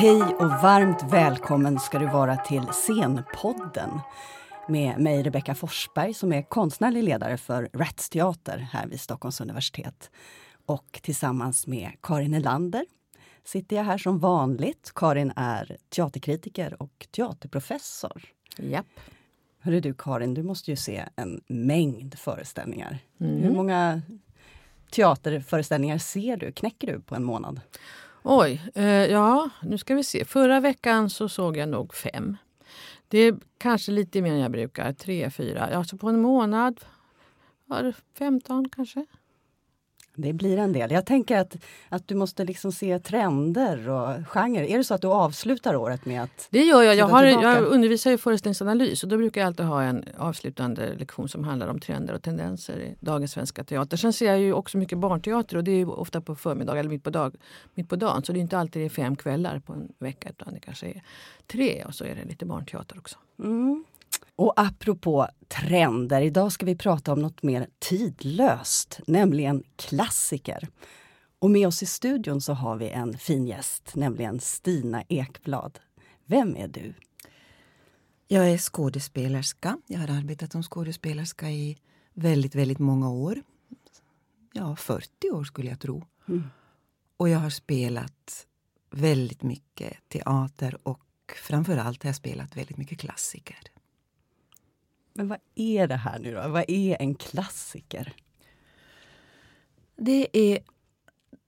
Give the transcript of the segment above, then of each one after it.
Hej och varmt välkommen ska du vara till Scenpodden med mig Rebecka Forsberg som är konstnärlig ledare för Rats Teater här vid Stockholms universitet. Och tillsammans med Karin Elander sitter jag här som vanligt. Karin är teaterkritiker och teaterprofessor. Japp. Hörru du Karin, du måste ju se en mängd föreställningar. Mm. Hur många teaterföreställningar ser du, knäcker du på en månad? Oj, eh, ja nu ska vi se. Förra veckan så såg jag nog fem. Det är kanske lite mer än jag brukar, tre, fyra. Alltså på en månad, var det 15 kanske. Det blir en del. Jag tänker att, att du måste liksom se trender och genrer. Är det så att du avslutar året med att Det gör jag. Jag, har, jag undervisar i föreställningsanalys och då brukar jag alltid ha en avslutande lektion som handlar om trender och tendenser i dagens svenska teater. Sen ser jag ju också mycket barnteater och det är ofta på förmiddag eller mitt på, dag, mitt på dagen. Så det är inte alltid fem kvällar på en vecka utan det kanske är tre och så är det lite barnteater också. Mm. Och apropå trender, idag ska vi prata om något mer tidlöst, nämligen klassiker. Och med oss i studion så har vi en fin gäst, nämligen Stina Ekblad. Vem är du? Jag är skådespelerska. Jag har arbetat som skådespelerska i väldigt, väldigt många år. Ja, 40 år skulle jag tro. Mm. Och jag har spelat väldigt mycket teater och framför allt har jag spelat väldigt mycket klassiker. Men vad är det här nu då? Vad är en klassiker? Det är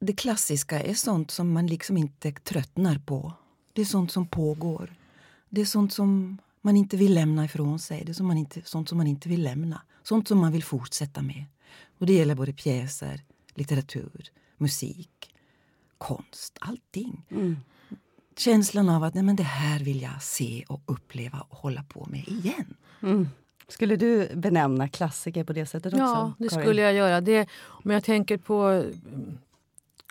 det klassiska är sånt som man liksom inte tröttnar på. Det är sånt som pågår. Det är sånt som man inte vill lämna ifrån sig. Det är som man inte, sånt som man inte vill lämna. Sånt som man vill fortsätta med. Och Det gäller både pjäser, litteratur, musik, konst, allting. Mm. Känslan av att nej, men det här vill jag se och uppleva och hålla på med igen. Mm. Skulle du benämna klassiker på det sättet också? Ja, det Karin? skulle jag göra. Det, om jag tänker på mm,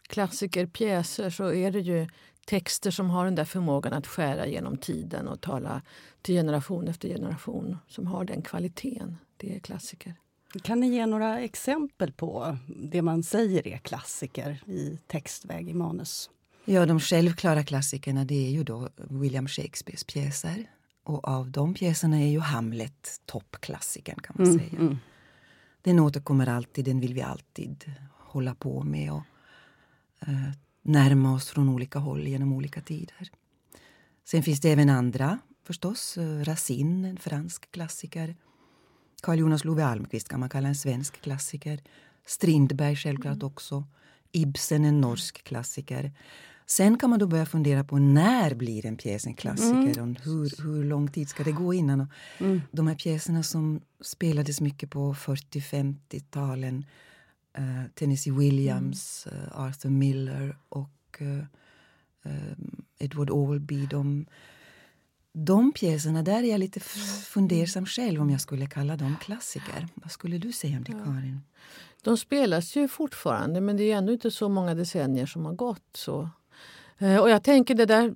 klassikerpjäser så är det ju texter som har den där förmågan att skära genom tiden och tala till generation efter generation. Som har den kvaliteten. Det är klassiker. Kan ni ge några exempel på det man säger är klassiker i textväg i manus? Ja, de självklara klassikerna det är ju då William Shakespeares pjäser. Och av de pjäserna är ju Hamlet toppklassikern kan man mm, säga. Mm. Den återkommer alltid, den vill vi alltid hålla på med och eh, närma oss från olika håll genom olika tider. Sen finns det även andra förstås. Eh, Racine, en fransk klassiker. Carl Jonas Love Almqvist kan man kalla en svensk klassiker. Strindberg självklart mm. också. Ibsen, en norsk klassiker. Sen kan man då börja fundera på när blir en pjäs en klassiker mm. och hur, hur lång tid ska det gå innan. Och mm. De här pjäserna som spelades mycket på 40-50-talen uh, Tennessee Williams, mm. uh, Arthur Miller och uh, Edward Albee. De, de pjäserna, där är jag lite fundersam själv om jag skulle kalla dem klassiker. Vad skulle du säga om det, Karin? De spelas ju fortfarande men det är ändå inte så många decennier som har gått. så Eh, och jag tänker det där...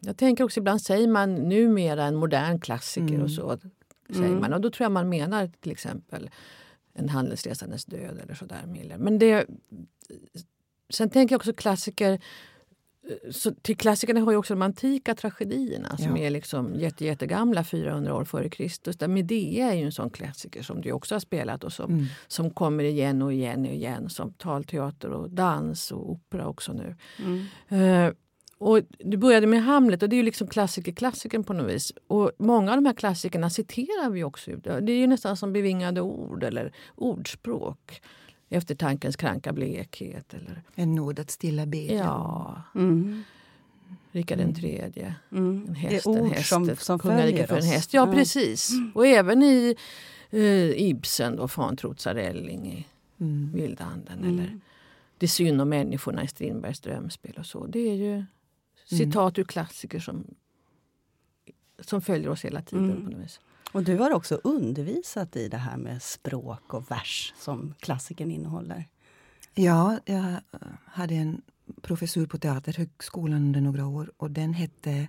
Jag tänker också ibland säger man numera en modern klassiker mm. och så. säger mm. man. Och då tror jag man menar till exempel En handelsresandes död eller sådär. Men det, sen tänker jag också klassiker så till klassikerna har ju också de antika tragedierna som ja. är liksom jätte, jättegamla, 400 år före Kristus. Där Medea är ju en sån klassiker som du också har spelat och som, mm. som kommer igen och igen och igen som talteater och dans och opera också nu. Mm. Uh, och du började med Hamlet och det är ju liksom klassiker-klassikern på något vis. Och många av de här klassikerna citerar vi också. Det är ju nästan som bevingade ord eller ordspråk eftertankens kranka blekhet. Eller... En nåd att stilla bedja. Ja. Mm. Rikard den tredje. Mm. En häst, det är ord en häst, som, som följer för en häst. Ja, mm. precis. Och även i eh, Ibsen, då, Fan Trotsarelling i mm. Vildanden. Mm. Eller Det är synd om människorna i Strindbergs drömspel. och så. Det är ju mm. citat ur klassiker som, som följer oss hela tiden. Mm. på något vis. Och du har också undervisat i det här med språk och vers som klassikern innehåller. Ja, jag hade en professur på Teaterhögskolan under några år och den hette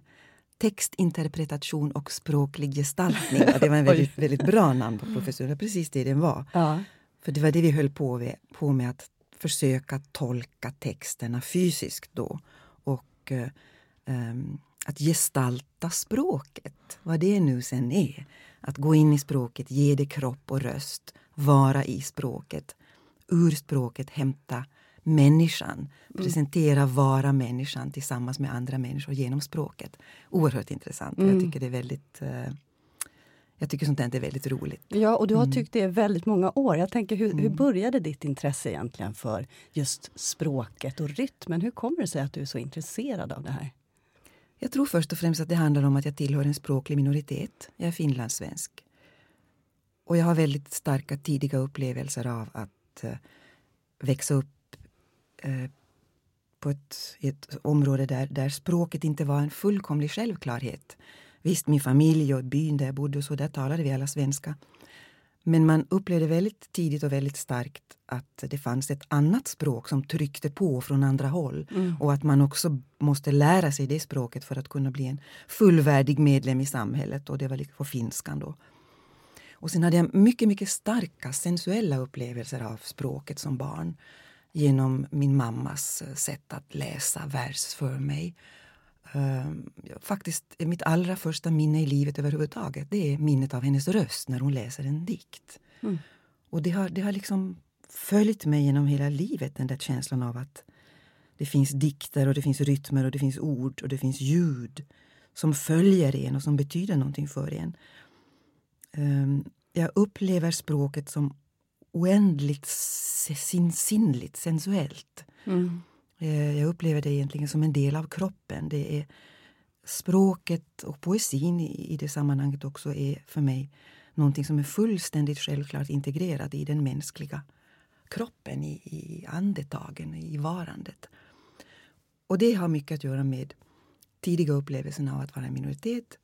Textinterpretation och språklig gestaltning. Det var en väldigt, väldigt bra namn på professuren, precis det den var. Ja. För det var det vi höll på med, på med att försöka tolka texterna fysiskt då. Och eh, um, att gestalta språket, vad det nu sen är. Att gå in i språket, ge det kropp och röst, vara i språket. Ur språket hämta människan, mm. presentera vara människan tillsammans med andra människor genom språket. Oerhört intressant. Mm. Jag tycker det är väldigt uh, jag tycker sånt där är väldigt roligt. Ja, och du har mm. tyckt det i väldigt många år. Jag tänker, hur, mm. hur började ditt intresse egentligen för just språket och rytmen? Hur kommer det sig att du är så intresserad av det här? Jag tror först och främst att det handlar om att jag tillhör en språklig minoritet. Jag är finlandssvensk. Och jag har väldigt starka tidiga upplevelser av att eh, växa upp uh, på ett, ett område där, där språket inte var en fullkomlig självklarhet. Visst, min familj och byn där jag bodde, så där talade vi alla svenska. Men man upplevde väldigt tidigt och väldigt starkt att det fanns ett annat språk som tryckte på från andra håll mm. och att man också måste lära sig det språket för att kunna bli en fullvärdig medlem i samhället och det var på finskan då. Och sen hade jag mycket, mycket starka sensuella upplevelser av språket som barn genom min mammas sätt att läsa vers för mig Uh, faktiskt mitt allra första minne i livet överhuvudtaget det är minnet av hennes röst när hon läser en dikt. Mm. Och det har, det har liksom följt mig genom hela livet, den där känslan av att det finns dikter och det finns rytmer och det finns ord och det finns ljud som följer en och som betyder någonting för en. Um, jag upplever språket som oändligt sinnligt, sensuellt. Mm. Eh, jag upplever det egentligen som en del av kroppen. Det är språket och poesin i det sammanhanget också är för mig någonting som är fullständigt självklart integrerat i den mänskliga kroppen, i, i andetagen, i varandet. Och det har mycket att göra med tidiga upplevelsen av att vara en minoritet,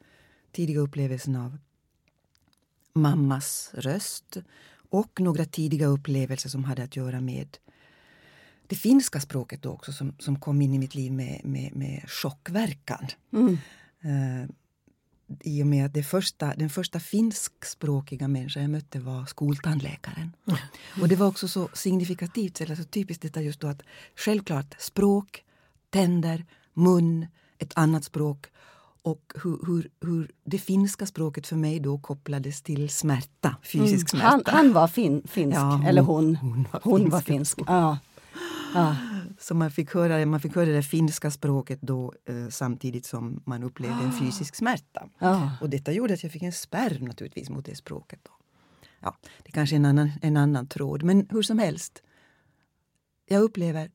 tidiga upplevelsen av mammas röst och några tidiga upplevelser som hade att göra med det finska språket då också som, som kom in i mitt liv med, med, med chockverkan. Mm. Uh, I och med att första, den första finskspråkiga människa jag mötte var skoltandläkaren. Mm. Och det var också så signifikativt, eller så typiskt detta just då att självklart språk, tänder, mun, ett annat språk och hur, hur, hur, det finska språket för mig då kopplades till smärta, fysisk mm. smärta. Han, han var fin, finsk, ja, hon, eller hon. Hon var hon finsk. Var finsk. Ja. Ja. Så man fick, höra, man fick höra det finska språket då eh, samtidigt som man upplevde en fysisk smärta. Ja. Och detta gjorde att jag fick en spärr naturligtvis mot det språket. Då. Ja, det kanske är en annan, en annan tråd, men hur som helst. Jag upplever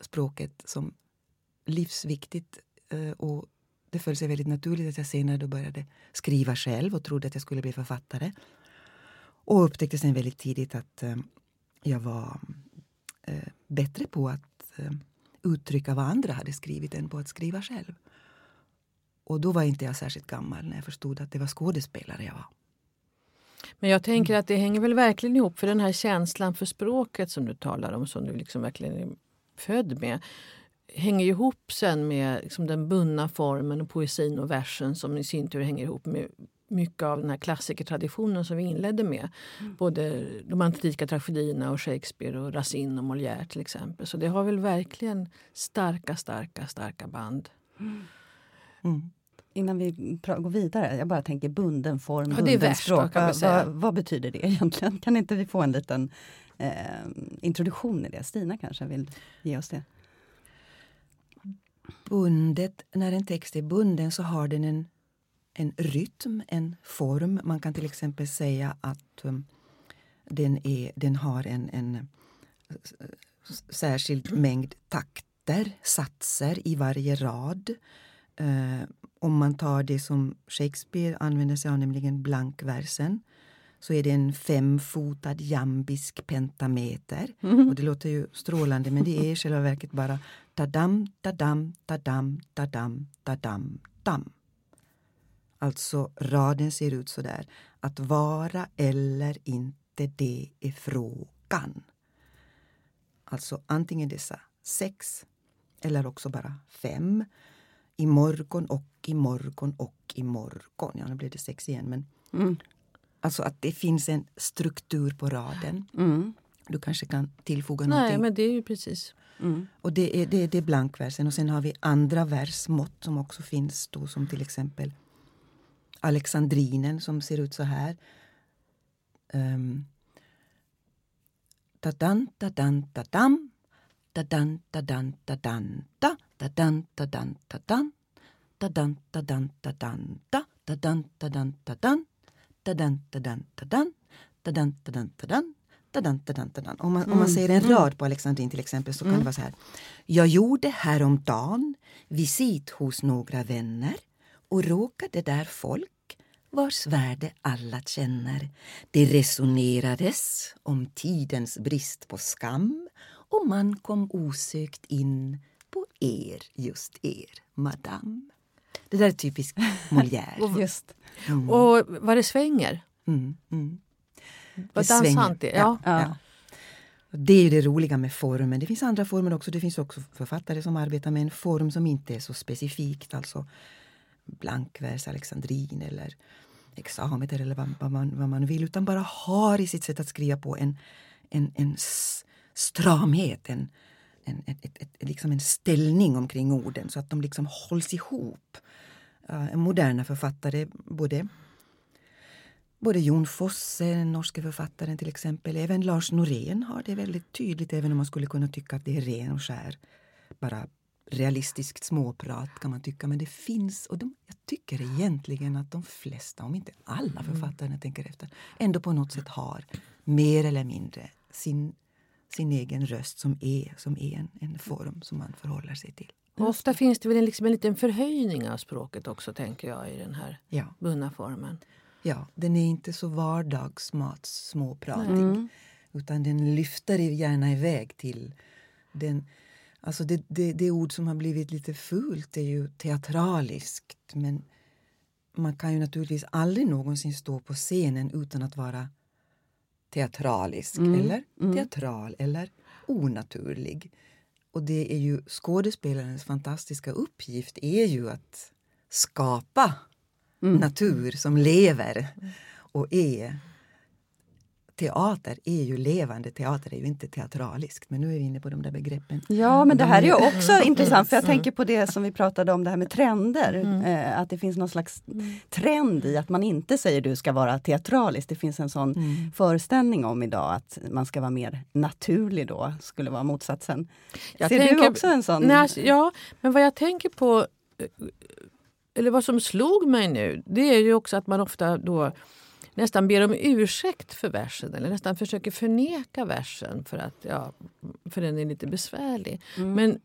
språket som livsviktigt eh, och det föll sig väldigt naturligt att jag senare då började skriva själv och trodde att jag skulle bli författare. Och upptäckte sen väldigt tidigt att eh, jag var eh, bättre på att eh, uttrycka vad andra hade skrivit än på att skriva själv. Och då var inte jag särskilt gammal när jag förstod att det var skådespelare jag var. Men jag tänker att det hänger väl verkligen ihop för den här känslan för språket som du talar om, som du liksom verkligen är född med hänger ihop sen med liksom den bunna formen och poesin och versen som i sin tur hänger ihop med mycket av den här klassikertraditionen som vi inledde med. Mm. Både de antika tragedierna och Shakespeare och Racine och Molière till exempel. Så det har väl verkligen starka, starka, starka band. Mm. Mm. Innan vi går vidare, jag bara tänker bunden form, ja, bunden språk. Vad, vad, vad, betyder det egentligen? Kan inte vi få en liten eh, introduktion i det? Stina kanske vill ge oss det? Bundet, när en text är bunden så har den en en rytm, en form. Man kan till exempel säga att um, den, är, den har en, en särskild mängd takter, satser i varje rad. Uh, om man tar det som Shakespeare använder sig av, nämligen blankversen så är det en femfotad jambisk pentameter. Mm. Och det låter ju strålande men det är i själva verket bara tadam, tadam, tadam, tadam, tadam, dam. Alltså raden ser ut så där. Att vara eller inte, det är frågan. Alltså antingen dessa sex eller också bara fem. I morgon och i morgon och i morgon. Ja, nu blev det sex igen. Men mm. Alltså att det finns en struktur på raden. Mm. Du kanske kan tillfoga Nej, någonting? men det är ju precis. Mm. Och det är, det, det är blankversen och sen har vi andra versmått som också finns då som till exempel Alexandrinen som ser ut så här. Um, Tadan, tadan, tadam. Tadan, tadan, tadan, ta. Tadan, tadan, tadan. Tadan, tadan, tadan, ta. Tadan, tadan, tadan. Tadan, tadan, tadan. Tadan, tadan, tadan. Tadan, tadan, tadan. Om man, om man säger en rad på Alexandrin till exempel så kan det vara så här. Jag gjorde häromdagen visit hos några vänner och råkade där folk vars värde alla känner. Det resonerades om tidens brist på skam och man kom osökt in på er, just er, madame. Det där är typiskt Molière. Just. Och vad det svänger. Mm, mm. Vad dansant det är. Ja. Ja. Ja. Det är ju det roliga med formen. Det finns andra former också. Det finns också författare som arbetar med en form som inte är så specifikt. Alltså blankvers, alexandrin eller exameter eller vad, vad, man, vad man vill. Utan bara har i sitt sätt att skriva på en, en, en stramhet, en, en, ett, ett, ett, liksom en ställning omkring orden så att de liksom hålls ihop. Uh, moderna författare, både Både Jon Fosse, den norske författaren till exempel, även Lars Norén har det väldigt tydligt även om man skulle kunna tycka att det är ren och skär bara realistiskt småprat kan man tycka. Men det finns, och de, jag tycker egentligen att de flesta, om inte alla författare jag tänker efter, ändå på något sätt har mer eller mindre sin, sin egen röst som är, som är en, en form som man förhåller sig till. Och ofta finns det väl en, liksom en liten förhöjning av språket också tänker jag i den här Ja. bundna formen. Ja, den är inte så vardagsmat småpratig. Utan den lyfter gärna iväg till den... Alltså det, det, det ord som har blivit lite fult är ju teatraliskt. Men man kan ju naturligtvis aldrig någonsin stå på scenen utan att vara teatralisk eller teatral eller onaturlig. Och det är ju skådespelarens fantastiska uppgift är ju att skapa natur som lever och är Teater är ju levande, teater är ju inte teatraliskt. Men nu är vi inne på de där begreppen. Ja, men det här är ju också Mm. intressant för jag tänker på det som vi pratade om, det här med trender. Eh, att det finns någon slags trend i att man inte säger du ska vara teatralisk. Det finns en sån Mm. föreställning om idag att man ska vara mer naturlig då, skulle vara motsatsen. Jag Ser du tänker- också en sån? Nej, alltså, ja, men vad jag tänker på, eh, eller vad som slog mig nu, det är ju också att man ofta då nästan ber om ursäkt för versen eller nästan försöker förneka versen för att ja, för den är lite besvärlig. Men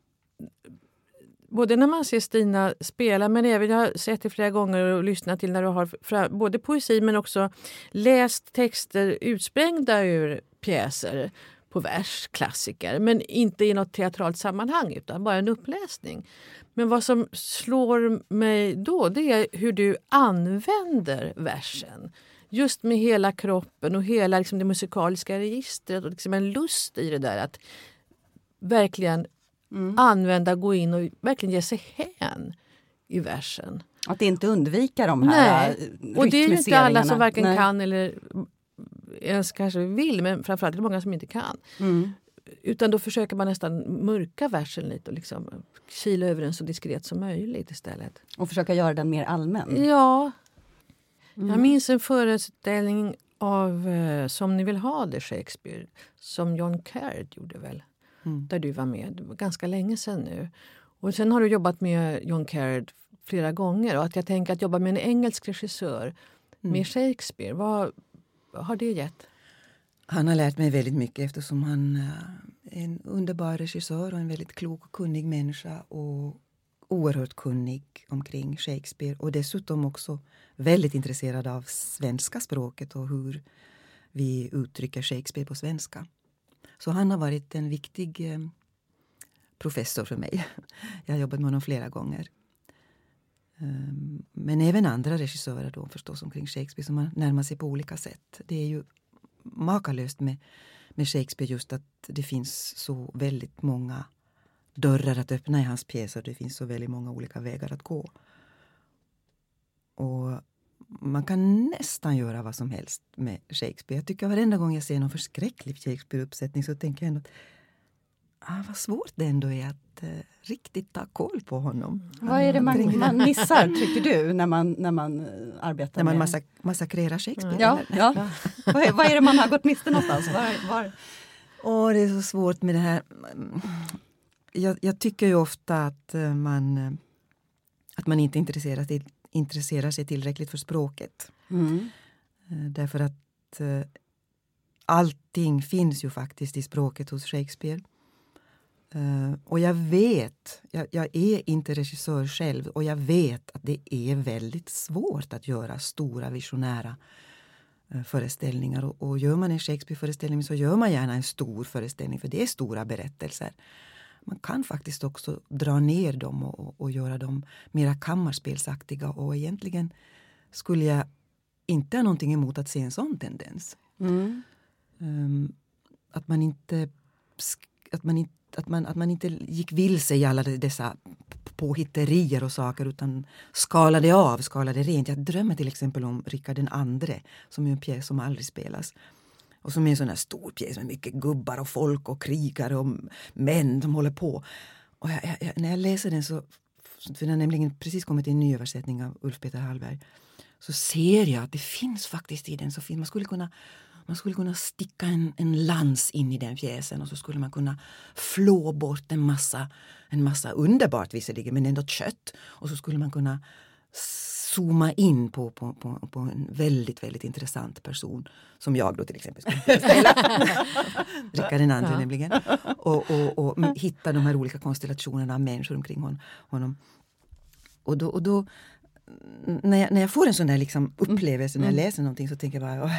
både när man ser Stina spela men även jag har sett det flera gånger och lyssnat till när du har både poesi men också läst texter utsprängda ur pjäser på vers, klassiker, men inte i något teatralt sammanhang utan bara en uppläsning. Men vad som slår mig då det är hur du använder versen. Just med hela kroppen och hela liksom, det musikaliska registret och liksom en lust i det där att verkligen använda, gå in och verkligen ge sig hän i versen. Att inte undvika de här Nej, och det är ju inte alla som varken Nej. kan eller ens kanske vill, men framförallt är det många som inte kan. Mm. Utan då försöker man nästan mörka versen lite och liksom kila över den så diskret som möjligt istället. Och försöka göra den mer allmän. Ja. Jag minns en föreställning av eh, Som ni vill ha det, Shakespeare, som John Caird gjorde väl? Där du var med. Det var ganska länge sedan nu. Och sen har du jobbat med John Caird flera gånger. Och att jag tänker att jobba med en engelsk regissör med Shakespeare, vad, vad har det gett? Han har lärt mig väldigt mycket eftersom han eh, är en underbar regissör och en väldigt klok och kunnig människa och oerhört kunnig omkring Shakespeare och dessutom också väldigt intresserad av svenska språket och hur vi uttrycker Shakespeare på svenska. Så han har varit en viktig eh, professor för mig. Jag har jobbat med honom flera gånger. Ehm, men även andra regissörer då förstås omkring Shakespeare som har närmat sig på olika sätt. Det är ju makalöst med, med Shakespeare just att det finns så väldigt många dörrar att öppna i hans pjäser. Det finns så väldigt många olika vägar att gå. Och man kan nästan göra vad som helst med Shakespeare. Jag tycker varenda gång jag ser någon förskräcklig Shakespeare-uppsättning så tänker jag ändå att ah, vad svårt det ändå är att eh, riktigt ta koll på honom. Vad är det man, man missar, tycker du, när man, när man eh, arbetar När man med... massa, massakrerar Shakespeare? Ja, ja. vad, är, vad är det man har gått miste någonstans? Var, var... Åh, det är så svårt med det här. Jag, jag tycker ju ofta att eh, man, eh, att man inte intresserar sig, intresserar sig tillräckligt för språket. Mm. Eh, Därför att allting finns ju faktiskt i språket hos Shakespeare. Och jag vet, jag, jag är inte regissör själv och jag vet att det är väldigt svårt att göra stora visionära föreställningar. Och, och gör man en Shakespeare-föreställning så gör man gärna en stor föreställning för det är stora berättelser. Man kan faktiskt också dra ner dem och, och, göra dem mera kammarspelsaktiga och egentligen skulle jag inte ha någonting emot att se en sån tendens. Mm. Ehm, att man inte att man, inte- att, man, att man inte gick vilse i alla dessa påhitterier och saker utan skalade av, skalade rent. Jag drömmer till exempel om den andre som är en pjäs som aldrig spelas. Och som är en sån här stor pjäs med mycket gubbar och folk och krigare och män som håller på. Och jag, jag, när jag läser den så, för den har nämligen precis kommit i en ny översättning av Ulf Peter Hallberg, så ser jag att det finns faktiskt i den så fint. man skulle kunna man skulle kunna sticka en, en lans in i den pjäsen och så skulle man kunna flå bort en massa, en massa underbart visserligen, men ändå kött. Och så skulle man kunna zooma in på, på, på, på en väldigt, väldigt intressant person som jag då till exempel skulle spela. Rickard den andre Ja. nämligen. Och, och, och m- hitta de här olika konstellationerna av människor omkring hon, honom. Och då, och då när jag, när jag får en sån där liksom upplevelse när jag läser någonting så tänker jag bara "Åh,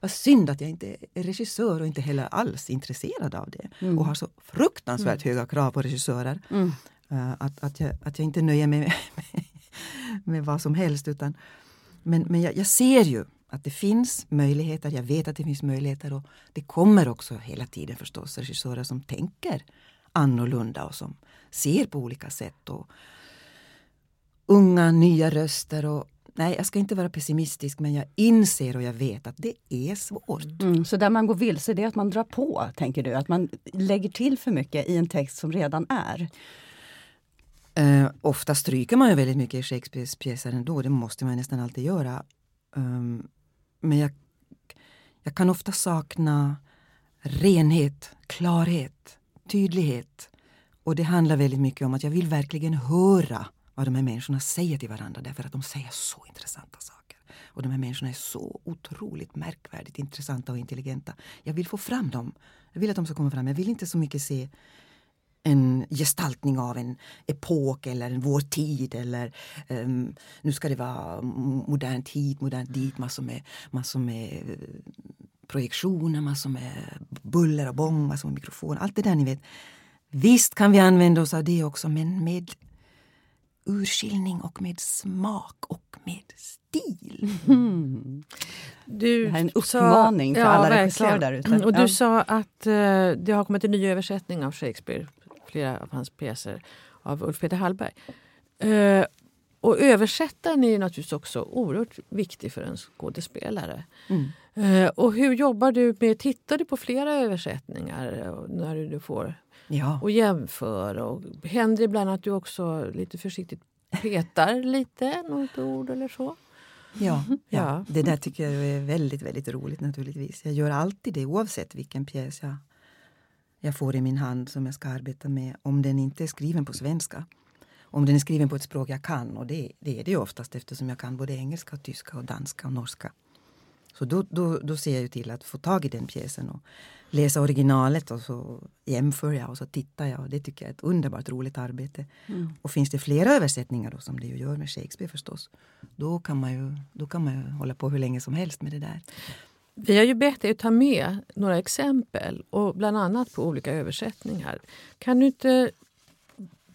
vad synd att jag inte är regissör och inte heller alls intresserad av det. Och har så fruktansvärt höga krav på regissörer. Mm. Eh, att, att, jag, att jag inte nöjer mig med, med, med vad som helst. Utan, men men jag, jag ser ju att det finns möjligheter. Jag vet att det finns möjligheter. Och det kommer också hela tiden förstås regissörer som tänker annorlunda och som ser på olika sätt. Och, unga nya röster. Och, nej, jag ska inte vara pessimistisk men jag inser och jag vet att det är svårt. Mm. mm. Så där man går vilse det är att man drar på, tänker du? Att man lägger till för mycket i en text som redan är? Eh, ofta stryker man ju väldigt mycket i Shakespeares pjäser ändå, det måste man nästan alltid göra. Um, men jag, jag kan ofta sakna renhet, klarhet, tydlighet. Och det handlar väldigt mycket om att jag vill verkligen höra vad de här människorna säger till varandra därför att de säger så intressanta saker. Och de här människorna är så otroligt märkvärdigt intressanta och intelligenta. Jag vill få fram dem. Jag vill att de ska komma fram. Jag vill inte så mycket se en gestaltning av en epok eller en vår tid eller ehm, nu ska det vara modernt hit, modernt dit, massor med, massor med eh, projektioner, massor med buller och bång, massor med mikrofon. Allt det där ni vet. Visst kan vi använda oss av det också men med urskiljning och med smak och med stil. Du Det här är en sa- uppmaning för alla regissörer där ute. Och du Ja. sa att eh, det har kommit en ny översättning av Shakespeare, flera av hans pjäser, av Ulf Peter Hallberg. Eh, och översättaren är naturligtvis också oerhört viktig för en skådespelare. Mm. Eh, och hur jobbar du med, tittar du på flera översättningar eh, när du får Ja. och jämför? Och händer det ibland att du också lite försiktigt petar lite, något ord eller så? Ja, ja. Ja. det där tycker jag är väldigt, väldigt roligt naturligtvis. Jag gör alltid det oavsett vilken pjäs jag, jag får i min hand som jag ska arbeta med. Om den inte är skriven på svenska. Om den är skriven på ett språk jag kan och det, det är det ju oftast eftersom jag kan både engelska, och tyska, och danska och norska. Så då, då, då ser jag ju till att få tag i den pjäsen och läsa originalet och så jämför jag och så tittar jag. Och det tycker jag är ett underbart roligt arbete. Och finns det flera översättningar då, som det ju gör med Shakespeare förstås, då kan, man ju, då kan man ju hålla på hur länge som helst med det där. Vi har ju bett att ta med några exempel, och bland annat på olika översättningar. Kan du inte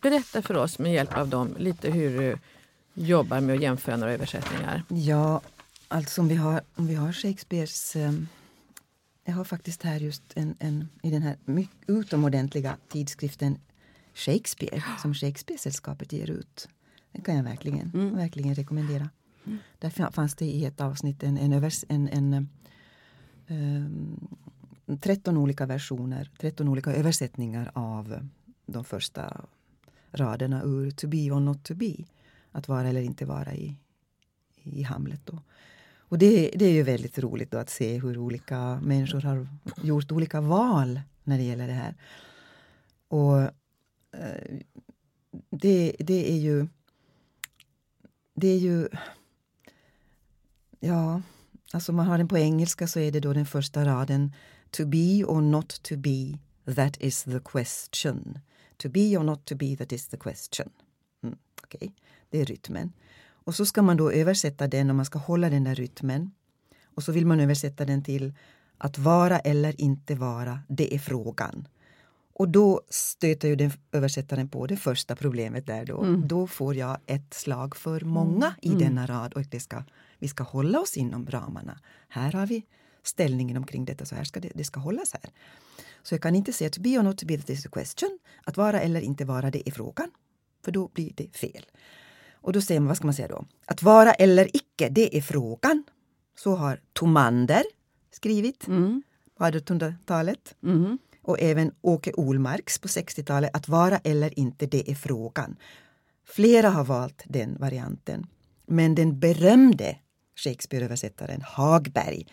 berätta för oss med hjälp av dem lite hur du jobbar med att jämföra några översättningar? Ja, alltså om vi har, om vi har Shakespeares... ehm, jag har faktiskt här just en, en i den här mycket utomordentliga tidskriften Shakespeare som Shakespeare-sällskapet ger ut. Den kan jag verkligen, verkligen rekommendera. Där fanns det i ett avsnitt en, en, övers, en, en Ehm, 13 olika versioner, 13 olika översättningar av de första raderna ur To be or not to be. Att vara eller inte vara i, i Hamlet. Då. Och det, det är ju väldigt roligt att se hur olika människor har gjort olika val när det gäller det här. Och eh, det, det är ju... Det är ju... Ja, alltså man har den på engelska så är det då den första raden To be or not to be, that is the question. To be or not to be, that is the question. Mm, okay. Det är rytmen. Och så ska man då översätta den och man ska hålla den där rytmen. Och så vill man översätta den till att vara eller inte vara, det är frågan. Och då stöter ju den översättaren på det första problemet där då. Mm. Då får jag ett slag för många mm. i mm. denna rad och det ska, vi ska hålla oss inom ramarna. Här har vi ställningen omkring detta, så här ska det, det ska hållas här. Så jag kan inte säga to be or not to be, that is the question. Att vara eller inte vara, det är frågan. För då blir det fel. Och då säger man, vad ska man säga då? Att vara eller icke, det är frågan. Så har Tomander skrivit mm. på 1800-talet. Mm. Och även Åke Olmarks på 60-talet. Att vara eller inte, det är frågan. Flera har valt den varianten. Men den berömde Shakespeare-översättaren Hagberg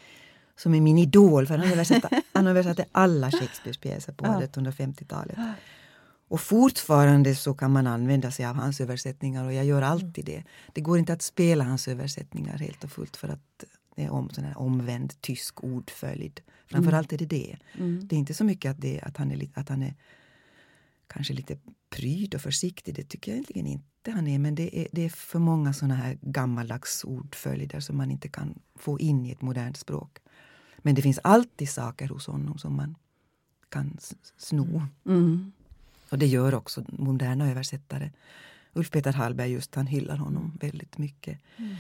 som är min idol, för han översatte, han översatte alla Shakespeares pjäser på 1850-talet. Och fortfarande så kan man använda sig av hans översättningar och jag gör alltid det. Det går inte att spela hans översättningar helt och fullt för att det är om, sån här omvänd tysk ordföljd. Framförallt är det det. Mm. Det är inte så mycket att, det, att, han är, att han är kanske lite pryd och försiktig. Det tycker jag egentligen inte han är. Men det är, det är för många såna här gammaldags ordföljder som man inte kan få in i ett modernt språk. Men det finns alltid saker hos honom som man kan sno. Mm. Och det gör också moderna översättare. Ulf Peter Hallberg just, han hyllar honom väldigt mycket. Mm.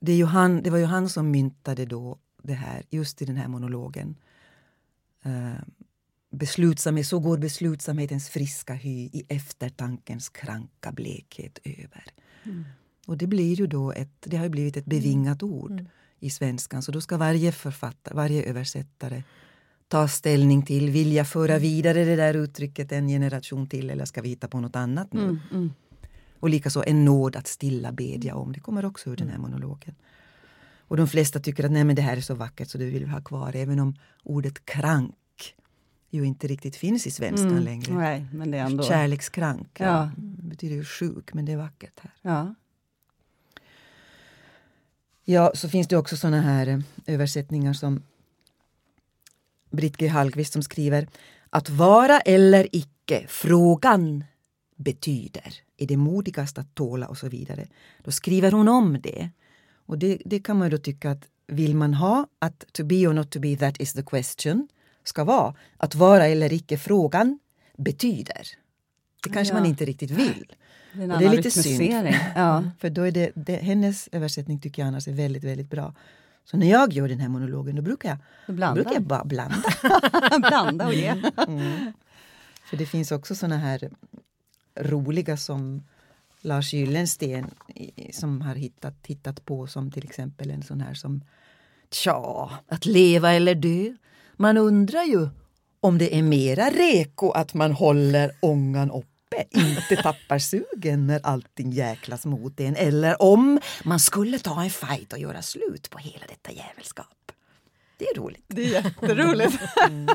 Det, är ju han, det var ju han som myntade då det här, just i den här monologen. Uh, beslutsamhet, så går beslutsamhetens friska hy i eftertankens kranka blekhet över. Mm. Och det blir ju då ett, det har blivit ett bevingat ord mm. i svenskan. Så då ska varje författare, varje översättare ta ställning till. Vill jag föra mm. vidare det där uttrycket en generation till eller ska vi hitta på något annat nu? Mm, mm. Och likaså en nåd att stilla bedja om. Det kommer också ur den här mm. monologen. Och de flesta tycker att nej men det här är så vackert så det vill vi ha kvar. Även om ordet krank ju inte riktigt finns i svenskan mm. längre. Nej, men det är ändå... Kärlekskrank ja. ja. betyder ju sjuk, men det är vackert här. Ja. Ja, så finns det också såna här eh, översättningar som Britt G Hallqvist som skriver att vara eller icke, frågan betyder, är det modigast att tåla och så vidare. Då skriver hon om det. Och det, det kan man då tycka att vill man ha att to be or not to be, that is the question, ska vara att vara eller icke frågan betyder. Det kanske ja. man inte riktigt vill. Det är, det är lite synd. Ja. För då är det, det, hennes översättning tycker jag annars är väldigt, väldigt bra. Så när jag gör den här monologen då brukar jag, då brukar jag bara blanda. blanda och ge. Mm. För det finns också såna här roliga som Lars Gyllensten som har hittat, hittat på som till exempel en sån här som Tja, att leva eller dö. Man undrar ju om det är mera reko att man håller ångan upp uppe inte tappar sugen när allting jäklas mot en eller om man skulle ta en fight och göra slut på hela detta jävelskap. Det är roligt. Det är jätteroligt. Mm.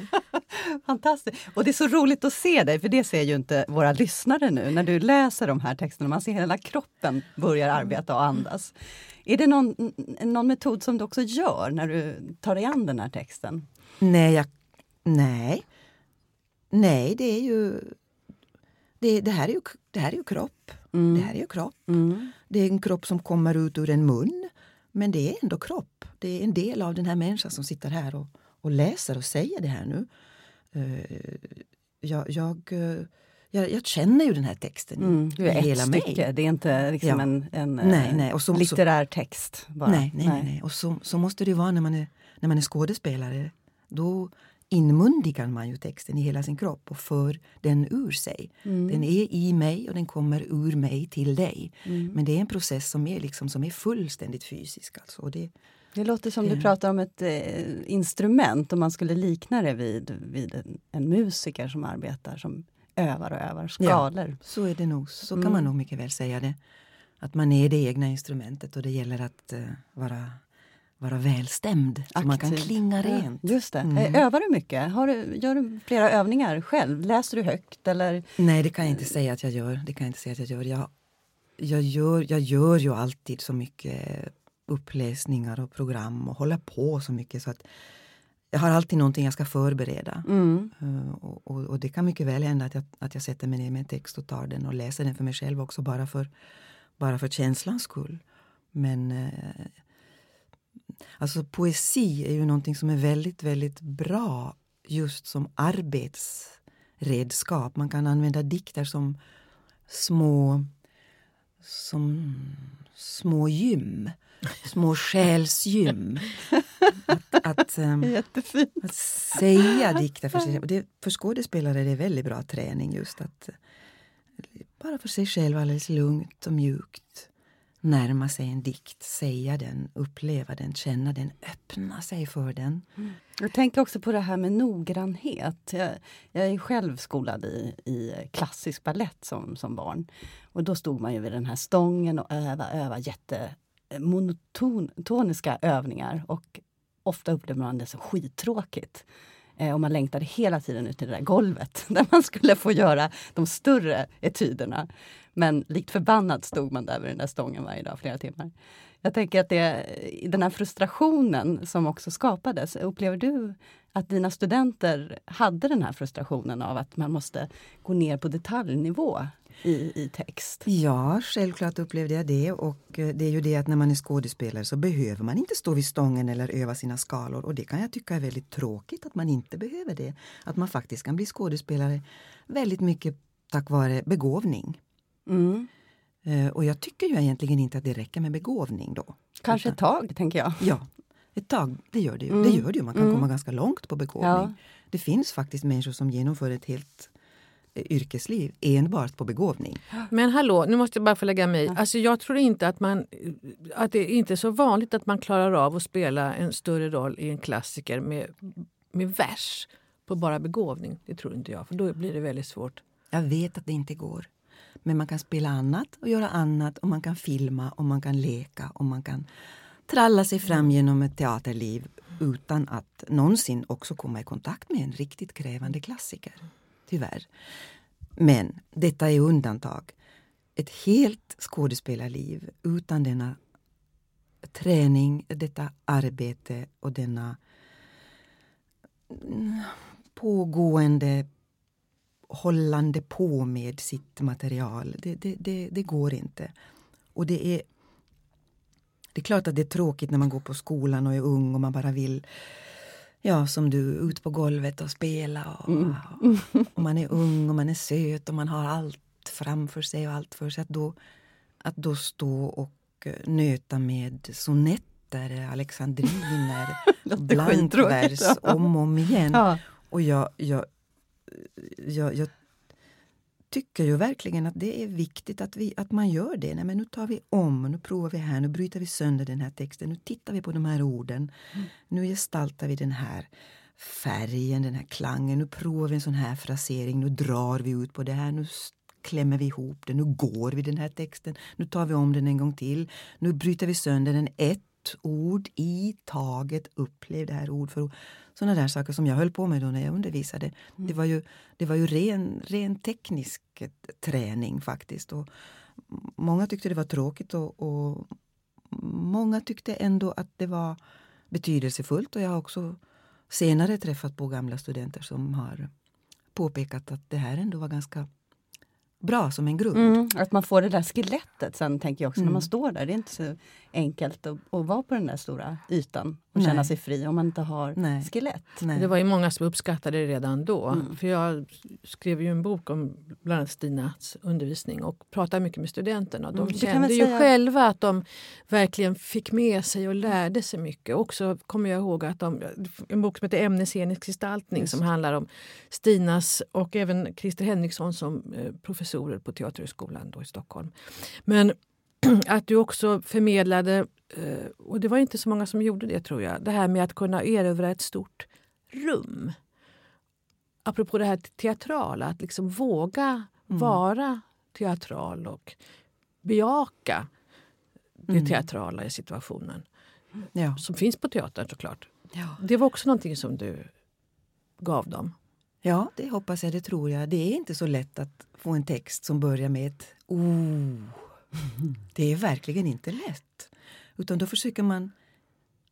Fantastiskt. Och det är så roligt att se dig, för det ser ju inte våra lyssnare nu när du läser de här texterna. Man ser hela kroppen börjar arbeta och andas. Är det någon, någon metod som du också gör när du tar dig an den här texten? Nej, jag, nej. Nej, det är ju det, det, här är ju, det här är ju kropp. Mm. Det här är ju kropp. Mm. Det är en kropp som kommer ut ur en mun. Men det är ändå kropp. Det är en del av den här människan som sitter här och, och läser och säger det här nu. Uh, jag, jag, uh, jag, jag, känner ju den här texten mm, är hela ett stycke. Det är inte liksom ja. en, en nej, nej. Och så, litterär text. Bara. Nej, nej, nej. nej. Och så, så måste det vara när man är, när man är skådespelare. Då inmundigar man ju texten i hela sin kropp och för den ur sig. Mm. Den är i mig och den kommer ur mig till dig. Mm. Men det är en process som är, liksom, som är fullständigt fysisk. Alltså. Och det, Det låter som du Ja. pratar om ett eh, instrument, om man skulle likna det vid, vid en, en musiker som arbetar, som övar och övar skalor. så är det nog. Så Mm. kan man nog mycket väl säga det. Att man är det egna instrumentet och det gäller att eh, vara, vara välstämd. Så man kan Aktiv. klinga rent. Ja, just det. Mm. Övar du mycket? Har du, gör du flera övningar själv? Läser du högt? Eller? Nej, det kan jag inte säga att jag gör. Det kan jag inte säga att jag gör. Jag, jag gör. Jag gör ju alltid så mycket uppläsningar och program och håller på så mycket så att jag har alltid någonting jag ska förbereda. Mm. Och, och, och det kan mycket väl hända att jag, att jag sätter mig ner med en text och tar den och läser den för mig själv också bara för, bara för känslans skull. Men alltså poesi är ju någonting som är väldigt, väldigt bra just som arbetsredskap. Man kan använda dikter som små som små gym, små själsgym. Att, att, ehm, att säga dikter för sig själv. För skådespelare är det väldigt bra träning just att eh, bara för sig själv alldeles lugnt och mjukt närma sig en dikt, säga den, uppleva den, känna den, öppna sig för den. Mm. Jag tänker också på det här med noggrannhet. Jag, jag är själv skolad i, i klassisk ballett som, som barn. Och då stod man ju vid den här stången och öva, öva jättemonotoniska övningar. Och ofta upplevde man det som skittråkigt. Eh, och man längtade hela tiden ut till det där golvet där man skulle få göra de större etyderna. Men likt förbannad stod man där vid den där stången varje dag flera timmar. Jag tänker att det, den här frustrationen som också skapades, upplever du att dina studenter hade den här frustrationen av att man måste gå ner på detaljnivå i, i text? Ja, självklart upplevde jag det och eh, det är ju det att när man är skådespelare så behöver man inte stå vid stången eller öva sina skalor och det kan jag tycka är väldigt tråkigt att man inte behöver det. Att man faktiskt kan bli skådespelare väldigt mycket tack vare begåvning. Mm. Eh, Och jag tycker ju egentligen inte att det räcker med begåvning då. Kanske ett tag, tänker jag. Ja, ett tag, det gör det ju. Mm. Det gör det ju. Man kan Mm. komma ganska långt på begåvning. Ja. Det finns faktiskt människor som genomför ett helt eh, yrkesliv enbart på begåvning. Men hallå, nu måste jag bara få lägga mig i. Alltså jag tror inte att man... Att det inte är så vanligt att man klarar av att spela en större roll i en klassiker med, med vers på bara begåvning. Det tror inte jag, för då blir det väldigt svårt. Jag vet att det inte går. Men man kan spela annat och göra annat och man kan filma och man kan leka och man kan tralla sig fram genom ett teaterliv utan att någonsin också komma i kontakt med en riktigt krävande klassiker. Tyvärr. Men detta är undantag. Ett helt skådespelarliv utan denna träning, detta arbete och denna pågående hållande på med sitt material. Det, det, det, det går inte. Och det är det är klart att det är tråkigt när man går på skolan och är ung och man bara vill Ja, som du, ut på golvet och spela. Och, och man är ung och man är söt och man har allt framför sig och allt för sig. Att då, att då stå och eh, nöta med sonetter, alexandriner, blankvers ja. om och om igen. Ja. Och jag, jag, jag, jag tycker ju verkligen att det är viktigt att, vi, att man gör det. Nej, men nu tar vi om, nu provar vi här, nu bryter vi sönder den här texten, nu tittar vi på de här orden. Nu gestaltar vi den här färgen, den här klangen, nu provar vi en sån här frasering, nu drar vi ut på det här, nu klämmer vi ihop det, nu går vi den här texten, nu tar vi om den en gång till, nu bryter vi sönder den ett ord i taget, upplev det här ord för ord. Sådana där saker som jag höll på med då när jag undervisade. Det var ju, det var ju ren, ren teknisk eh, träning faktiskt. Och många tyckte det var tråkigt och, och många tyckte ändå att det var betydelsefullt. Och jag har också senare träffat på gamla studenter som har påpekat att det här ändå var ganska bra som en grund. Mm, att man får det där skelettet sen tänker jag också när Mm. man står där. Det är inte så enkelt att, att vara på den där stora ytan och känna Nej. sig fri om man inte har Nej. skelett. Nej. Det var ju många som uppskattade det redan då. Mm. För jag skrev ju en bok om bland annat Stinas undervisning och pratade mycket med studenterna. De Mm, kände ju säga- själva att de verkligen fick med sig och lärde sig mycket. Och så kommer jag ihåg att de, en bok som heter Ämnesscenisk gestaltning Just som handlar om Stinas och även Christer Henriksson som eh, professorer på Teaterhögskolan då i Stockholm. Men att du också förmedlade, eh, och det var inte så många som gjorde det tror jag, det här med att kunna erövra ett stort rum. Apropå det här teatrala, att liksom våga vara teatral och bejaka det Mm. teatrala i situationen. Ja. Som finns på teatern såklart. Ja. Det var också någonting som du gav dem. ja, det hoppas jag, det tror jag. Det är inte så lätt att få en text som börjar med ett oh. Det är verkligen inte lätt. Utan då försöker man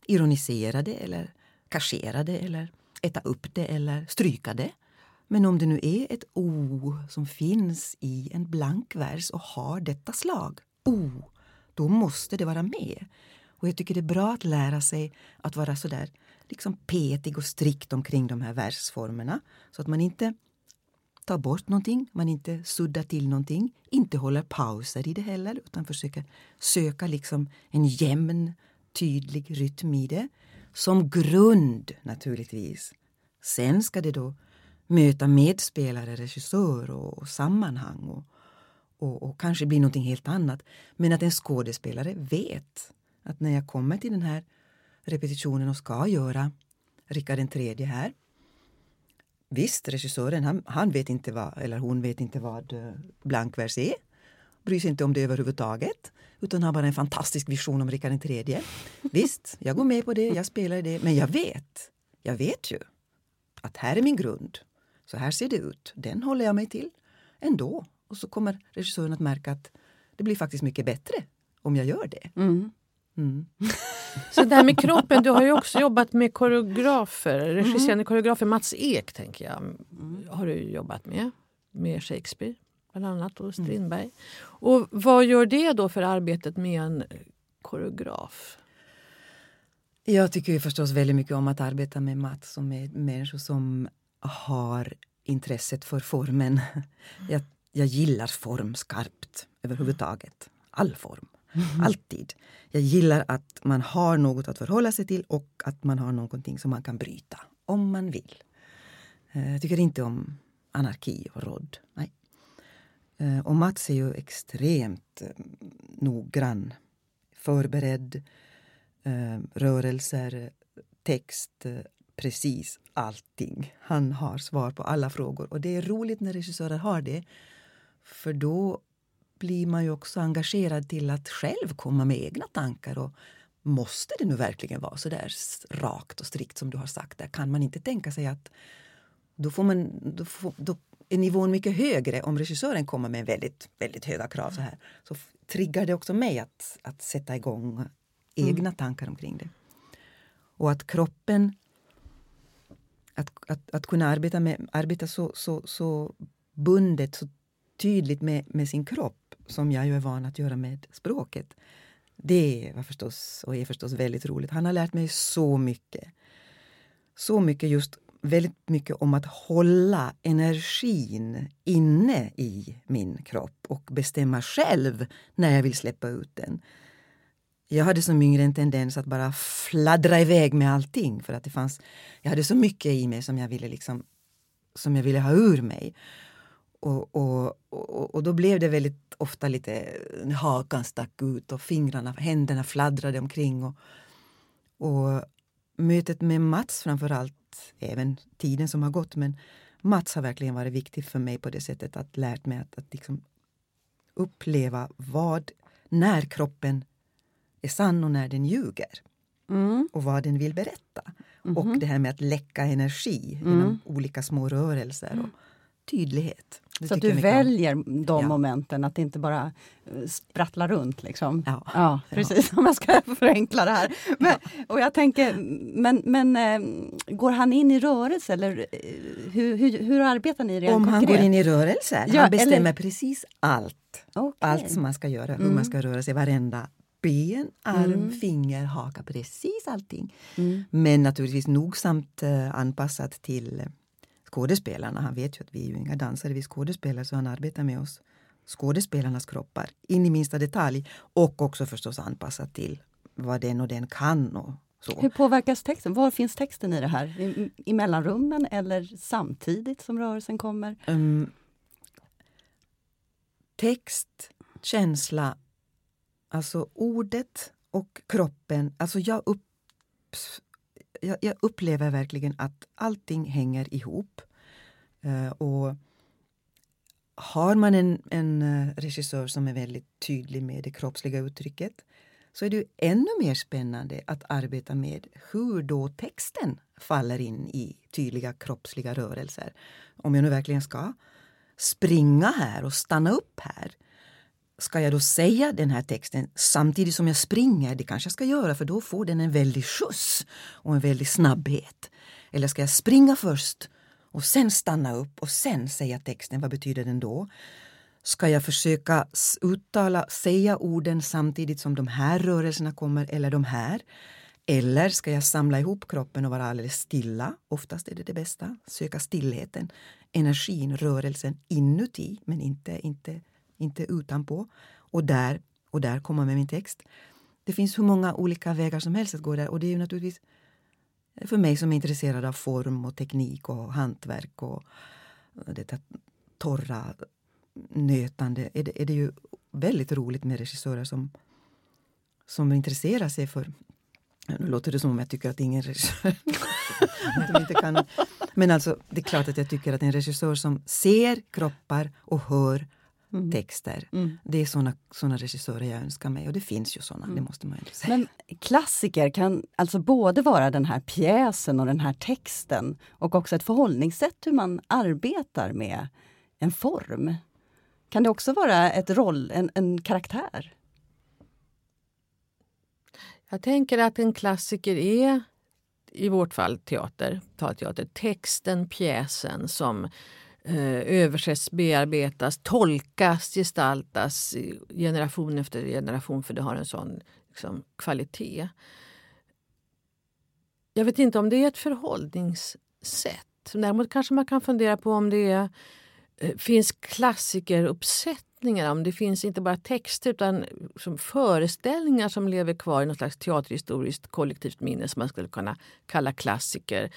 ironisera det eller kaschera det eller äta upp det eller stryka det. Men om det nu är ett O som finns i en blank vers och har detta slag, O, då måste det vara med. Och jag tycker det är bra att lära sig att vara sådär liksom petig och strikt omkring de här versformerna. Så att man inte tar bort någonting, man inte suddar till någonting, inte håller pauser i det heller utan försöker söka liksom en jämn, tydlig rytm i det. Som grund naturligtvis. Sen ska det då möta medspelare, regissör och sammanhang och, och, och kanske bli någonting helt annat. Men att en skådespelare vet att när jag kommer till den här repetitionen och ska göra Rickard III här Visst, regissören han, han vet inte vad, eller hon vet inte vad eh, blankvers är. Bryr sig inte om det överhuvudtaget. Utan har bara en fantastisk vision om Rickard III. Visst, jag går med på det, jag spelar det. Men jag vet, jag vet ju att här är min grund. Så här ser det ut. Den håller jag mig till ändå. Och så kommer regissören att märka att det blir faktiskt mycket bättre om jag gör det. Mm. Mm. Så det här med kroppen, du har ju också jobbat med koreografer. Regisserande koreografer, Mats Ek tänker jag, har du jobbat med. Med Shakespeare bland annat och Strindberg. Och vad gör det då för arbetet med en koreograf? Jag tycker ju förstås väldigt mycket om att arbeta med Mats och med människor som har intresset för formen. Jag, jag gillar form skarpt överhuvudtaget. All form. Mm-hmm. Alltid. Jag gillar att man har något att förhålla sig till och att man har någonting som man kan bryta om man vill. Eh, jag tycker inte om anarki och råd. Nej. Eh, och Mats är ju extremt eh, noggrann, förberedd, rörelser, text, precis allting. Han har svar på alla frågor och det är roligt när regissörer har det. För då blir man ju också engagerad till att själv komma med egna tankar. Och måste det nu verkligen vara så där rakt och strikt som du har sagt? Där kan man inte tänka sig att då, får man, då, får, då är nivån mycket högre om regissören kommer med väldigt, väldigt höga krav. så här. Så triggar det också mig att, att sätta igång egna tankar omkring det. Och att kroppen att, att, att kunna arbeta, med, arbeta så, så, så bundet, så tydligt med, med sin kropp som jag ju är van att göra med språket. Det var förstås, och är förstås väldigt roligt. Han har lärt mig så mycket. Så mycket just väldigt mycket om att hålla energin inne i min kropp och bestämma själv när jag vill släppa ut den. Jag hade som yngre en tendens att bara fladdra iväg med allting för att det fanns, jag hade så mycket i mig som jag ville liksom som jag ville ha ur mig. Och, och, och, och då blev det väldigt ofta lite hakan stack ut och fingrarna, händerna fladdrade omkring. Och, och mötet med Mats framför allt, även tiden som har gått, men Mats har verkligen varit viktig för mig på det sättet att lärt mig att, att liksom uppleva vad, när kroppen är sann och när den ljuger Mm. och vad den vill berätta. Och det här med att läcka energi genom olika små rörelser och tydlighet. Det Så du om. väljer de Ja. momenten, att det inte bara eh, sprattlar runt. Liksom. Ja. ja precis. Om jag ska förenkla det här. Men, och jag tänker, men, men eh, går han in i rörelse eller eh, hur, hur, hur arbetar ni rent Om han konkret? går in i rörelse, Ja, han bestämmer eller- precis allt. Okej. Allt som man ska göra, hur Mm. man ska röra sig, varenda ben, arm, mm. finger, haka, precis allting. Mm. Men naturligtvis nogsamt anpassat till skådespelarna. Han vet ju att vi är ju inga dansare, vi är skådespelare så han arbetar med oss skådespelarnas kroppar in i minsta detalj och också förstås anpassat till vad den och den kan. Och så. Hur påverkas texten? Var finns texten i det här? I, i mellanrummen eller samtidigt som rörelsen kommer? Um, text, känsla, alltså ordet och kroppen. Alltså jag, upp, jag, jag upplever verkligen att allting hänger ihop. Eh, och har man en, en eh, regissör som är väldigt tydlig med det kroppsliga uttrycket så är det ännu mer spännande att arbeta med hur då texten faller in i tydliga kroppsliga rörelser. Om jag nu verkligen ska springa här och stanna upp här. Ska jag då säga den här texten samtidigt som jag springer? Det kanske jag ska göra för då får den en väldig skjuts och en väldig snabbhet. Eller ska jag springa först och sen stanna upp och sen säga texten? Vad betyder den då? Ska jag försöka uttala, säga orden samtidigt som de här rörelserna kommer eller de här? Eller ska jag samla ihop kroppen och vara alldeles stilla? Oftast är det det bästa. Söka stillheten, energin, rörelsen inuti men inte, inte, inte utanpå. Och där, och där kommer med min text. Det finns hur många olika vägar som helst att gå där och det är ju naturligtvis för mig som är intresserad av form och teknik och hantverk och eh, detta torra nötande är det, är det ju väldigt roligt med regissörer som, som intresserar sig för nu låter det som om jag tycker att ingen regissör inte kan. Men alltså, det är klart att jag tycker att en regissör som ser kroppar och hör mm. texter. Mm. Det är såna, såna regissörer jag önskar mig och det finns ju såna, mm. det måste man ju säga. Men klassiker kan alltså både vara den här pjäsen och den här texten och också ett förhållningssätt hur man arbetar med en form. Kan det också vara ett roll, en, en karaktär? Jag tänker att en klassiker är, i vårt fall teater, talteater, texten, pjäsen som Eh, översätts, bearbetas, tolkas, gestaltas generation efter generation för det har en sån liksom, kvalitet. Jag vet inte om det är ett förhållningssätt. Däremot kanske man kan fundera på om det är eh, finns klassikeruppsättningar. Om det finns inte bara texter utan som föreställningar som lever kvar i något slags teaterhistoriskt kollektivt minne som man skulle kunna kalla klassiker.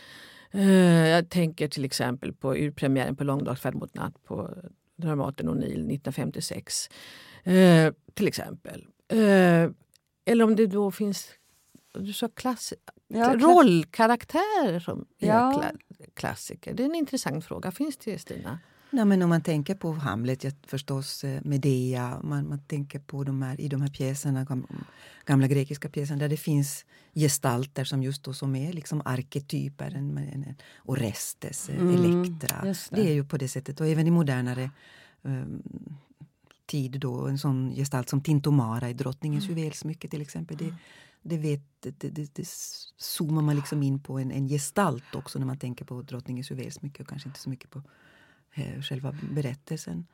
Eh, jag tänker till exempel på urpremiären på Långdagsfärd mot natt på Dramaten O'Neill 1956. Eh, till exempel. Eller om det då finns du sa klass, ja, rollkaraktärer som ja. klassiker. Det är en intressant fråga. Finns det, Stina? Ja, men om man tänker på Hamlet, jag förstås eh, Medea, man, man tänker på de här, i de här pjäserna, gamla grekiska pjäserna där det finns gestalter som just då som är liksom arketyper. En, en, Orestes, eh, mm, Elektra. Det. det. är ju på det sättet. Och även i modernare um, tid då en sån gestalt som Tintomara i Drottningens mm. juvelsmycke till exempel. Det, det, vet, det, det, det zoomar man liksom in på en, en gestalt också när man tänker på Drottningens juvelsmycke och kanske inte så mycket på själva berättelsen.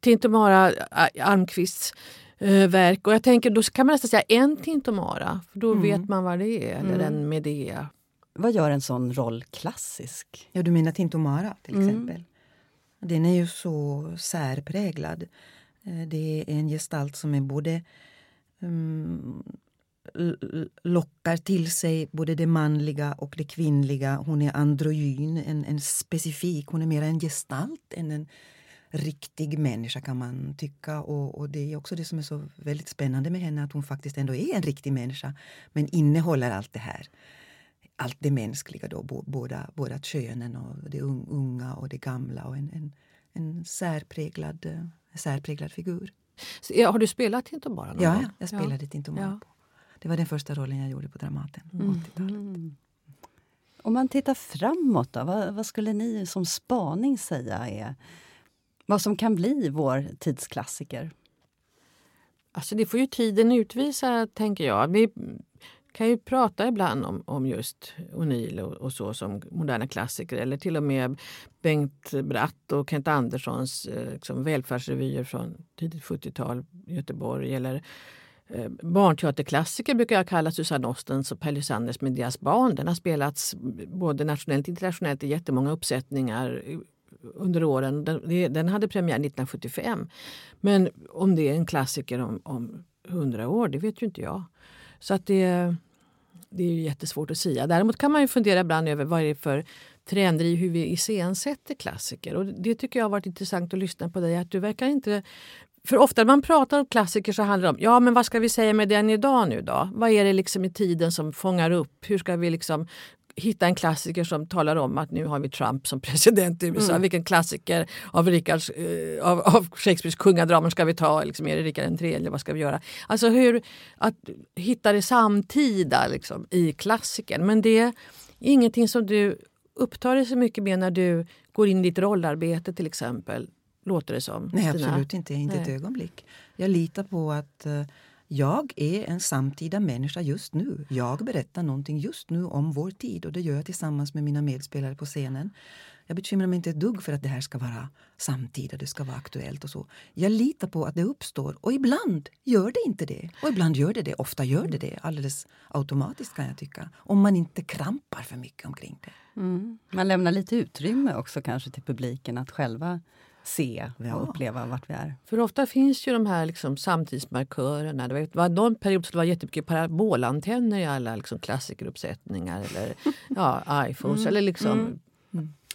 Tintomara Almqvists äh, verk. Och jag tänker då kan man nästan säga en Tintomara. För då mm. vet man vad det är. Eller mm. en Medea. Vad gör en sån roll klassisk? Ja, du menar Tintomara till mm. exempel. Den är ju så särpräglad. Eh, det är en gestalt som är både um, lockar till sig både det manliga och det kvinnliga. Hon är androgyn, en, en specifik, hon är mer en gestalt än en riktig människa kan man tycka. Och, och, det är också det som är så väldigt spännande med henne, att hon faktiskt ändå är en riktig människa men innehåller allt det här. Allt det mänskliga då, båda, båda könen och det unga och det gamla och en, en, en särpräglad, särpräglad figur. Har du spelat Tintomara? Ja, ja, jag spelade ja. Tintomara. Ja. Det var den första rollen jag gjorde på Dramaten. Mm. Mm. Om man tittar framåt, då, vad, vad, skulle ni som spaning säga är vad som kan bli vår tidsklassiker? Alltså det får ju tiden utvisa, tänker jag. Vi kan ju prata ibland om, om just O'Neill och, och, så som moderna klassiker eller till och med Bengt Bratt och Kent Anderssons eh, liksom välfärdsrevyer från tidigt 70-tal i Göteborg eller Eh, Eh, barnteaterklassiker brukar jag kalla Susanne Ostens och Pelle Sanders med deras barn. Den har spelats både nationellt och internationellt i jättemånga uppsättningar eh, under åren. Den, den hade premiär 1975. Men om det är en klassiker om, om 100 år, det vet ju inte jag. Så att det, det är jättesvårt att säga. Däremot kan man ju fundera ibland över vad det är för trender i hur vi iscensätter klassiker. Och det tycker jag har varit intressant att lyssna på dig. Att du verkar inte för ofta när man pratar om klassiker så handlar det om ja men vad ska vi säga med den idag nu då? Vad är det liksom i tiden som fångar upp? Hur ska vi liksom hitta en klassiker som talar om att nu har vi Trump som president i USA. Mm. Vilken klassiker av, Richards, eh, av, av Shakespeares kungadramer ska vi ta? Liksom, är det Rikard III? Vad ska vi göra? Alltså hur, att hitta det samtida liksom, i klassikern. Men det är ingenting som du upptar dig så mycket med när du går in i ditt rollarbete till exempel. Låter det som. Nej, Stina. absolut inte. Inte Nej. ett ögonblick. Jag litar på att uh, jag är en samtida människa just nu. Jag berättar någonting just nu om vår tid och det gör jag tillsammans med mina medspelare på scenen. Jag bekymrar mig inte ett dugg för att det här ska vara samtida, det ska vara aktuellt och så. Jag litar på att det uppstår och ibland gör det inte det. Och ibland gör det det, ofta gör det det. Alldeles automatiskt kan jag tycka. Om man inte krampar för mycket omkring det. Mm. Man lämnar lite utrymme också kanske till publiken att själva se och ja. uppleva vart vi är. För ofta finns ju de här liksom samtidsmarkörerna. Det var någon period som det var jättemycket parabolantenner i alla liksom klassikeruppsättningar eller ja, iPhones. Mm. Eller liksom, mm.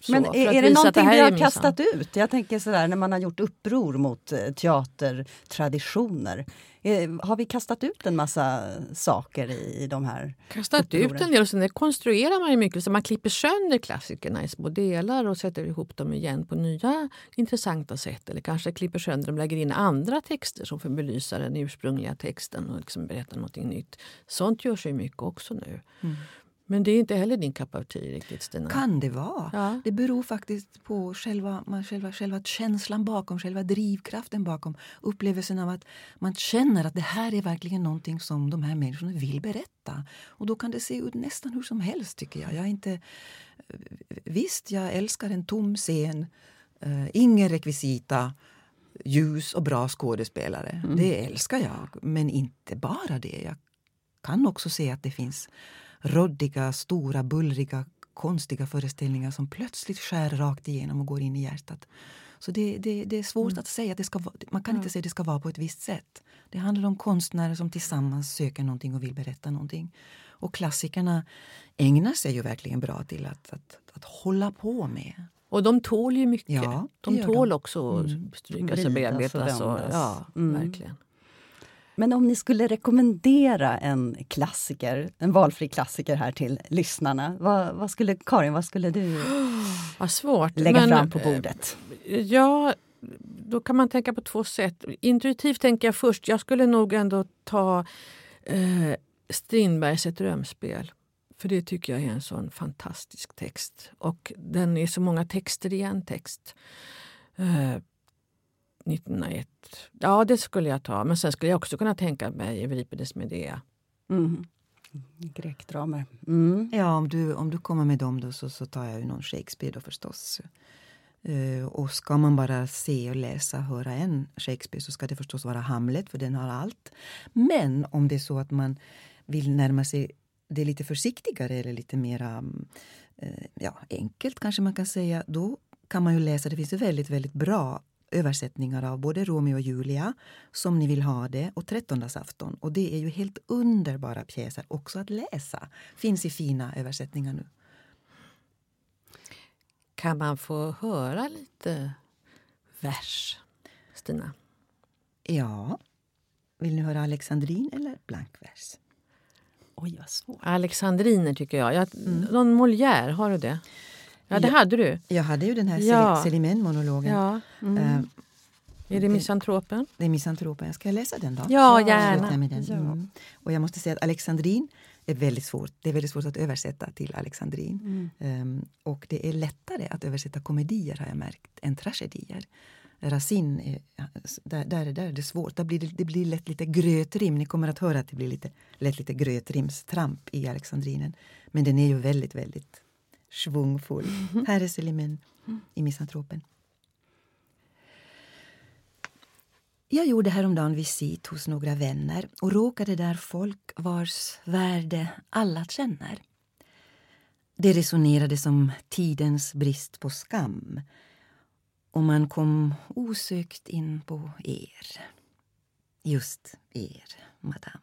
Mm. Men är, är det någonting vi har kastat ut? Jag tänker sådär när man har gjort uppror mot eh, teatertraditioner. Eh, har vi kastat ut en massa saker i de här Kastat upproren? ut en del och sen konstruerar man ju mycket. Så man klipper sönder klassikerna i små delar och sätter ihop dem igen på nya intressanta sätt. Eller kanske klipper sönder dem och lägger in andra texter som får belysa den ursprungliga texten och liksom berätta något nytt. Sånt görs ju mycket också nu. Mm. Men det är inte heller din tea riktigt Stina? Kan det vara. Ja. Det beror faktiskt på själva, man, själva, själva känslan bakom, själva drivkraften bakom. Upplevelsen av att man känner att det här är verkligen någonting som de här människorna vill berätta. Och då kan det se ut nästan hur som helst tycker jag. jag inte, visst, jag älskar en tom scen, uh, ingen rekvisita, ljus och bra skådespelare. Mm. Det älskar jag. Men inte bara det. Jag kan också se att det finns råddiga, stora, bullriga, konstiga föreställningar som plötsligt skär rakt igenom och går in i hjärtat. Så det, det, det är svårt mm. att säga. Att det ska, man kan inte säga att det ska vara på ett visst sätt. Det handlar om konstnärer som tillsammans söker någonting och vill berätta någonting. Och klassikerna ägnar sig ju verkligen bra till att, att, att hålla på med. Och de tål ju mycket. Ja, de tål de. också att mm. strykas och bearbetas. Och, ja, mm. verkligen. Men om ni skulle rekommendera en klassiker, en valfri klassiker här till lyssnarna. Vad, vad skulle, Karin, vad skulle du vad svårt. lägga Men, fram på bordet? Eh, ja, då kan man tänka på två sätt. Intuitivt tänker jag först, jag skulle nog ändå ta eh, Strindbergs Ett drömspel. För det tycker jag är en sån fantastisk text. Och den är så många texter i en text. Eh, 1901. Ja, det skulle jag ta. Men sen skulle jag också kunna tänka mig Euripides Medea. Mm. Grekdramer. Mm. Ja, om du, om du kommer med dem då så, så tar jag ju någon Shakespeare då förstås. Uh, och ska man bara se och läsa, höra en Shakespeare så ska det förstås vara Hamlet för den har allt. Men om det är så att man vill närma sig det lite försiktigare eller lite mera uh, ja, enkelt kanske man kan säga, då kan man ju läsa, det finns ju väldigt, väldigt bra översättningar av både Romeo och Julia, som ni vill ha det, och Trettondagsafton. Och det är ju helt underbara pjäser också att läsa. Finns i fina översättningar nu. Kan man få höra lite vers, Stina? Ja. Vill ni höra alexandrin eller blankvers? Oj, vad svårt. Alexandriner tycker jag. jag mm. Någon Molière, har du det? Ja, det hade du. Jag hade ju den här ja. Selimen-monologen. Ja. Mm. Uh, är det Misantropen? Det är Misantropen. Ska jag läsa den då? Ja, gärna. Med den. Mm. Och jag måste säga att Alexandrin är väldigt svårt. Det är väldigt svårt att översätta till Alexandrin. Mm. Um, och det är lättare att översätta komedier har jag märkt, än tragedier. Racine, är, där, där, där är det svårt. Där blir det, det, blir lätt lite grötrim. Ni kommer att höra att det blir lite, lätt lite grötrimstramp i Alexandrinen. Men den är ju väldigt, väldigt svungfull. Mm. Här är Selimen i Misantropen. Jag gjorde häromdagen visit hos några vänner och råkade där folk vars värde alla känner. Det resonerade som tidens brist på skam och man kom osökt in på er. Just er, madame.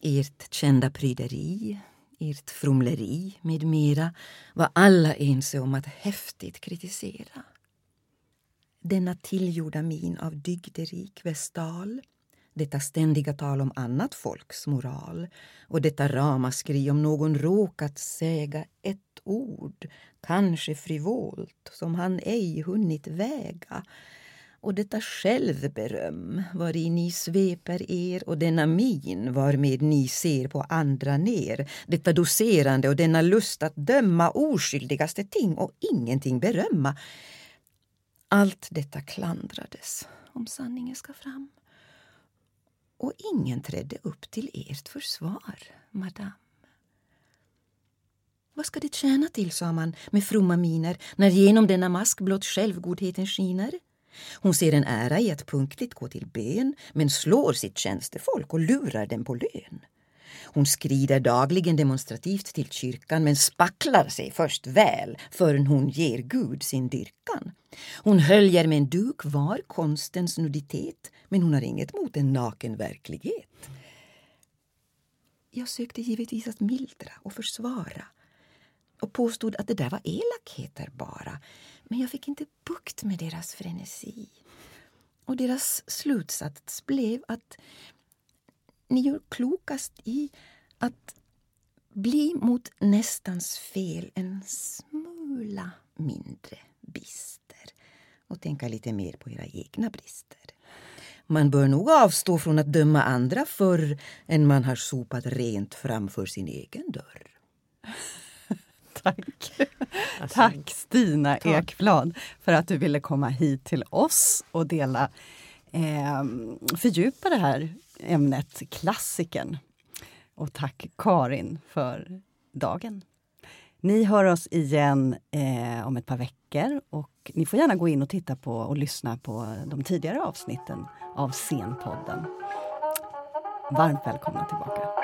Ert kända pryderi, ert fromleri med mera var alla ense om att häftigt kritisera. Denna tillgjorda min av dygderik vestal detta ständiga tal om annat folks moral och detta ramaskri om någon råkat säga ett ord, kanske frivolt, som han ej hunnit väga och detta självberöm vari ni sveper er och denna min varmed ni ser på andra ner detta doserande och denna lust att döma oskyldigaste ting och ingenting berömma allt detta klandrades, om sanningen ska fram och ingen trädde upp till ert försvar, madame. Vad ska det tjäna till, sa man med fromma miner när genom denna mask blott självgodheten skiner? Hon ser en ära i att punktligt gå till bön men slår sitt tjänstefolk och lurar dem på lön. Hon skrider dagligen demonstrativt till kyrkan men spacklar sig först väl förrän hon ger Gud sin dyrkan. Hon höljer med en duk var konstens nuditet men hon har inget mot en naken verklighet. Jag sökte givetvis att mildra och försvara och påstod att det där var elakheter bara. Men jag fick inte bukt med deras frenesi. Och deras slutsats blev att ni gör klokast i att bli mot nästans fel en smula mindre bister och tänka lite mer på era egna brister. Man bör nog avstå från att döma andra förr än man har sopat rent framför sin egen dörr. Tack. Alltså, Tack Stina tack. Ekblad för att du ville komma hit till oss och dela eh, fördjupa det här ämnet klassiken. Och tack Karin för dagen. Ni hör oss igen eh, om ett par veckor och ni får gärna gå in och titta på och lyssna på de tidigare avsnitten av Scenpodden. Varmt välkomna tillbaka.